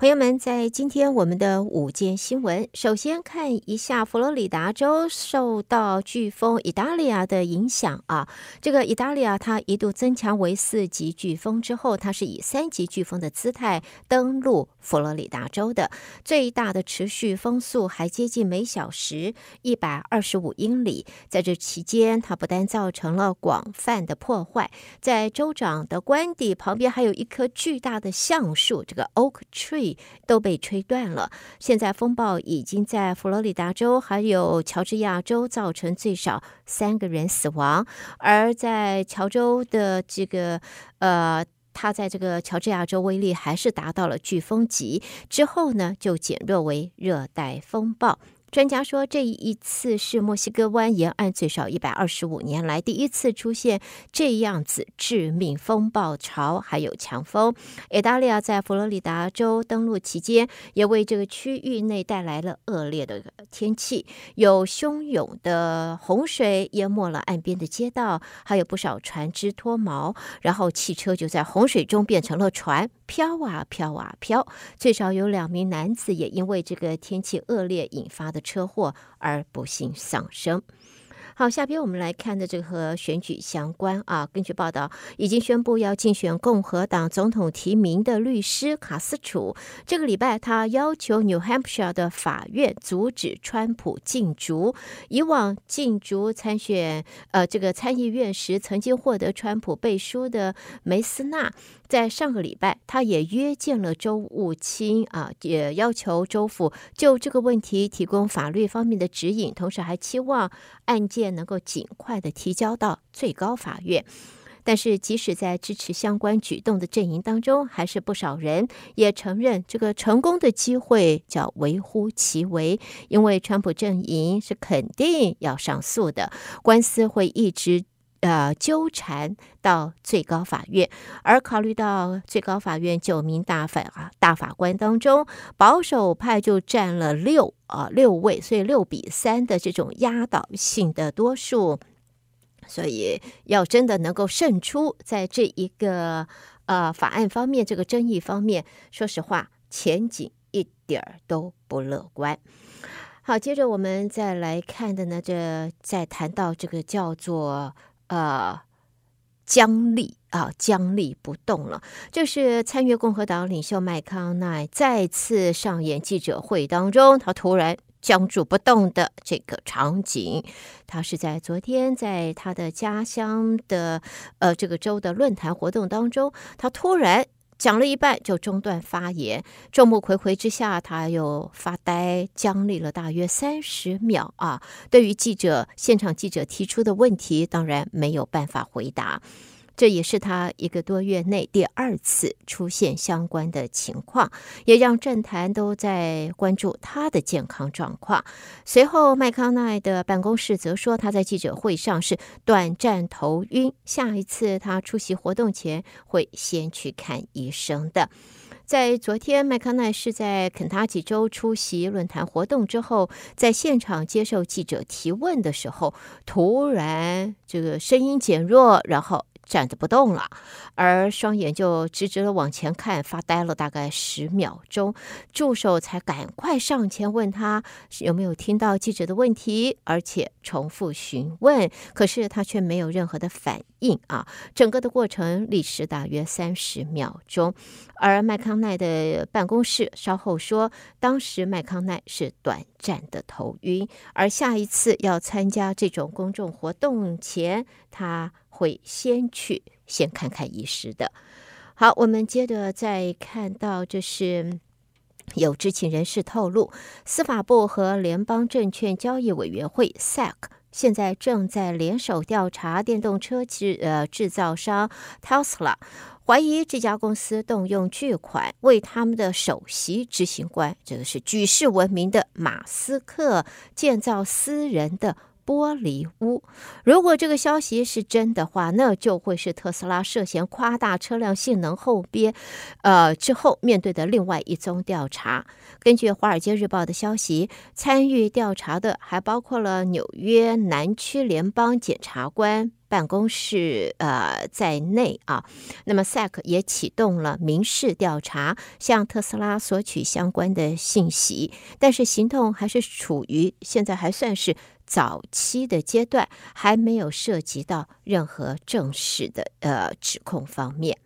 朋友们，在今天我们的午间新闻，首先看一下佛罗里达州受到飓风意大利亚的影响啊。这个意大利亚它一度增强为四级飓风之后，它是以三级飓风的姿态登陆佛罗里达州的，最大的持续风速还接近每小时一百二十五英里。在这期间，它不但造成了广泛的破坏，在州长的官邸旁边还有一棵巨大的橡树，这个 Oak Tree。都被吹断了。现在风暴已经在佛罗里达州还有乔治亚州造成最少三个人死亡，而在乔州的这个呃，它在这个乔治亚州威力还是达到了飓风级，之后呢就减弱为热带风暴。专家说，这一次是墨西哥湾沿岸最少一百二十五年来第一次出现这样子致命风暴潮，还有强风。澳大利亚在佛罗里达州登陆期间，也为这个区域内带来了恶劣的天气，有汹涌的洪水淹没了岸边的街道，还有不少船只脱锚，然后汽车就在洪水中变成了船，飘啊飘啊飘。最少有两名男子也因为这个天气恶劣引发的。车祸而不幸丧生。好，下边我们来看的这个和选举相关啊。根据报道，已经宣布要竞选共和党总统提名的律师卡斯楚，这个礼拜他要求 New Hampshire 的法院阻止川普竞逐。以往竞逐参选呃这个参议院时，曾经获得川普背书的梅斯纳。在上个礼拜，他也约见了州务卿啊，也要求州府就这个问题提供法律方面的指引，同时还期望案件能够尽快的提交到最高法院。但是，即使在支持相关举动的阵营当中，还是不少人也承认这个成功的机会叫微乎其微，因为川普阵营是肯定要上诉的，官司会一直。呃，纠缠到最高法院，而考虑到最高法院九名大法啊大法官当中，保守派就占了六啊六位，所以六比三的这种压倒性的多数，所以要真的能够胜出，在这一个呃法案方面，这个争议方面，说实话，前景一点儿都不乐观。好，接着我们再来看的呢，这再谈到这个叫做。呃，僵立啊，僵立不动了。就是参议共和党领袖麦康奈再次上演记者会当中，他突然僵住不动的这个场景。他是在昨天在他的家乡的呃这个州的论坛活动当中，他突然。讲了一半就中断发言，众目睽睽之下，他又发呆僵立了大约三十秒啊！对于记者现场记者提出的问题，当然没有办法回答。这也是他一个多月内第二次出现相关的情况，也让政坛都在关注他的健康状况。随后，麦康奈的办公室则说，他在记者会上是短暂头晕，下一次他出席活动前会先去看医生的。在昨天，麦康奈是在肯塔基州出席论坛活动之后，在现场接受记者提问的时候，突然这个声音减弱，然后。站着不动了，而双眼就直直的往前看，发呆了大概十秒钟，助手才赶快上前问他有没有听到记者的问题，而且重复询问，可是他却没有任何的反应啊！整个的过程历时大约三十秒钟，而麦康奈的办公室稍后说，当时麦康奈是短暂的头晕，而下一次要参加这种公众活动前，他。会先去先看看医师的。好，我们接着再看到，这是有知情人士透露，司法部和联邦证券交易委员会 SEC 现在正在联手调查电动车制呃制造商 Tesla，怀疑这家公司动用巨款为他们的首席执行官，这个是举世闻名的马斯克建造私人的。玻璃屋，如果这个消息是真的话，那就会是特斯拉涉嫌夸大车辆性能后边，呃之后面对的另外一宗调查。根据《华尔街日报》的消息，参与调查的还包括了纽约南区联邦检察官办公室呃在内啊。那么 SEC 也启动了民事调查，向特斯拉索取相关的信息，但是行动还是处于现在还算是早期的阶段，还没有涉及到任何正式的呃指控方面。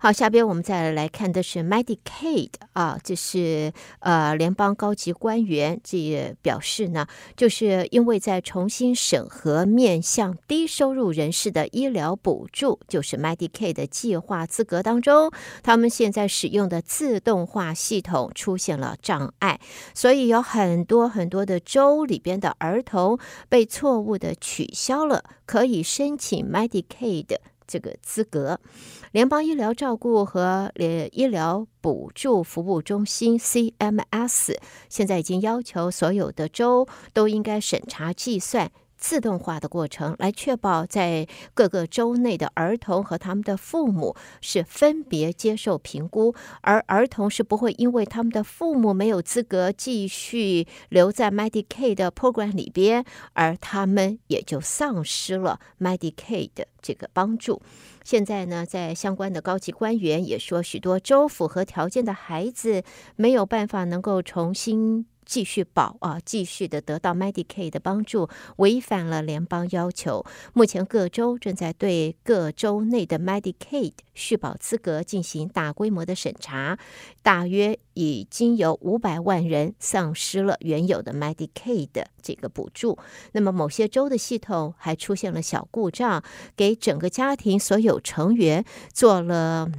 好，下边我们再来看的是 Medicaid 啊，这是呃联邦高级官员这也表示呢，就是因为在重新审核面向低收入人士的医疗补助，就是 Medicaid 的计划资格当中，他们现在使用的自动化系统出现了障碍，所以有很多很多的州里边的儿童被错误的取消了可以申请 Medicaid 这个资格。联邦医疗照顾和呃医疗补助服务中心 （CMS） 现在已经要求所有的州都应该审查计算。自动化的过程，来确保在各个州内的儿童和他们的父母是分别接受评估，而儿童是不会因为他们的父母没有资格继续留在 Medicaid 的 program 里边，而他们也就丧失了 Medicaid 的这个帮助。现在呢，在相关的高级官员也说，许多州符合条件的孩子没有办法能够重新。继续保啊，继续的得到 Medicaid 的帮助，违反了联邦要求。目前各州正在对各州内的 Medicaid 续保资格进行大规模的审查，大约已经有五百万人丧失了原有的 Medicaid 的这个补助。那么某些州的系统还出现了小故障，给整个家庭所有成员做了。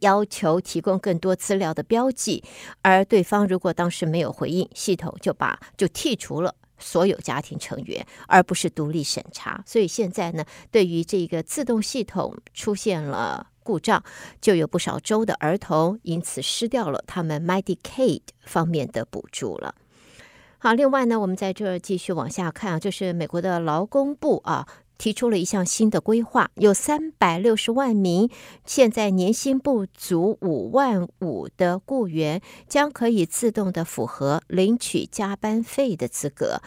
要求提供更多资料的标记，而对方如果当时没有回应，系统就把就剔除了所有家庭成员，而不是独立审查。所以现在呢，对于这个自动系统出现了故障，就有不少州的儿童因此失掉了他们 Medicaid 方面的补助了。好，另外呢，我们在这儿继续往下看啊，就是美国的劳工部啊。提出了一项新的规划，有三百六十万名现在年薪不足五万五的雇员将可以自动的符合领取加班费的资格。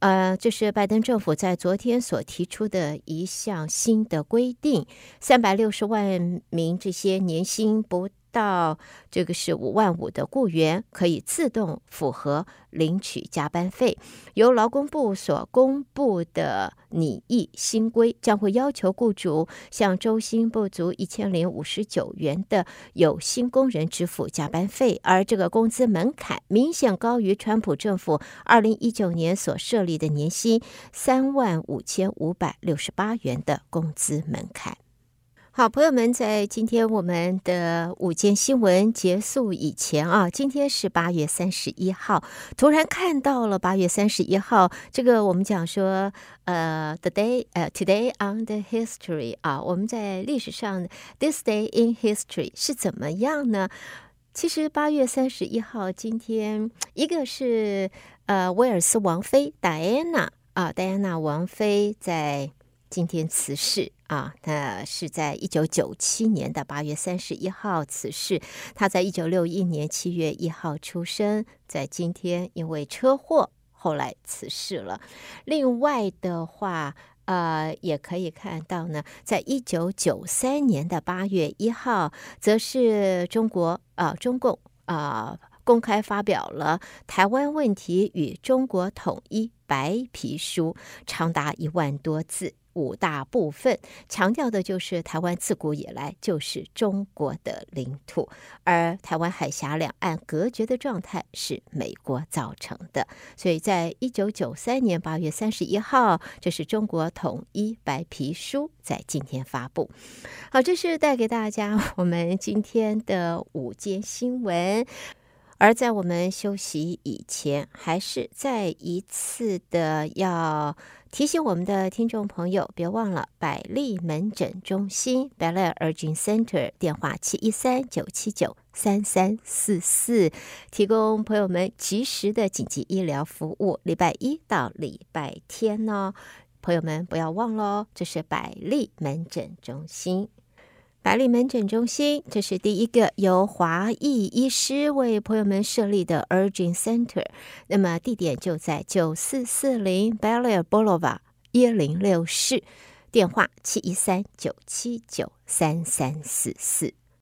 呃，这是拜登政府在昨天所提出的一项新的规定，三百六十万名这些年薪不到这个是五万五的雇员可以自动符合领取加班费。由劳工部所公布的拟议新规将会要求雇主向周薪不足一千零五十九元的有薪工人支付加班费，而这个工资门槛明显高于川普政府二零一九年所设立的年薪三万五千五百六十八元的工资门槛。好，朋友们，在今天我们的午间新闻结束以前啊，今天是八月三十一号，突然看到了八月三十一号这个，我们讲说，呃，the day，呃，today on the history 啊，我们在历史上 this day in history 是怎么样呢？其实八月三十一号今天，一个是呃威尔斯王妃戴安娜啊，戴安娜王妃在。今天辞世啊，他是在一九九七年的八月三十一号辞世。他在一九六一年七月一号出生，在今天因为车祸后来辞世了。另外的话，呃，也可以看到呢，在一九九三年的八月一号，则是中国啊，中共啊，公开发表了《台湾问题与中国统一白皮书》，长达一万多字。五大部分强调的就是台湾自古以来就是中国的领土，而台湾海峡两岸隔绝的状态是美国造成的。所以在一九九三年八月三十一号，这是中国统一白皮书在今天发布。好，这是带给大家我们今天的午间新闻。而在我们休息以前，还是再一次的要。提醒我们的听众朋友，别忘了百利门诊中心 （Bellair Urgent Center） 电话七一三九七九三三四四，提供朋友们及时的紧急医疗服务。礼拜一到礼拜天呢，朋友们不要忘了，这是百利门诊中心。百里门诊中心，这是第一个由华裔医师为朋友们设立的 Urgent Center。那么地点就在九四四零 Bel Air Boulevard 一零六室。电话七一三九七九三三四四。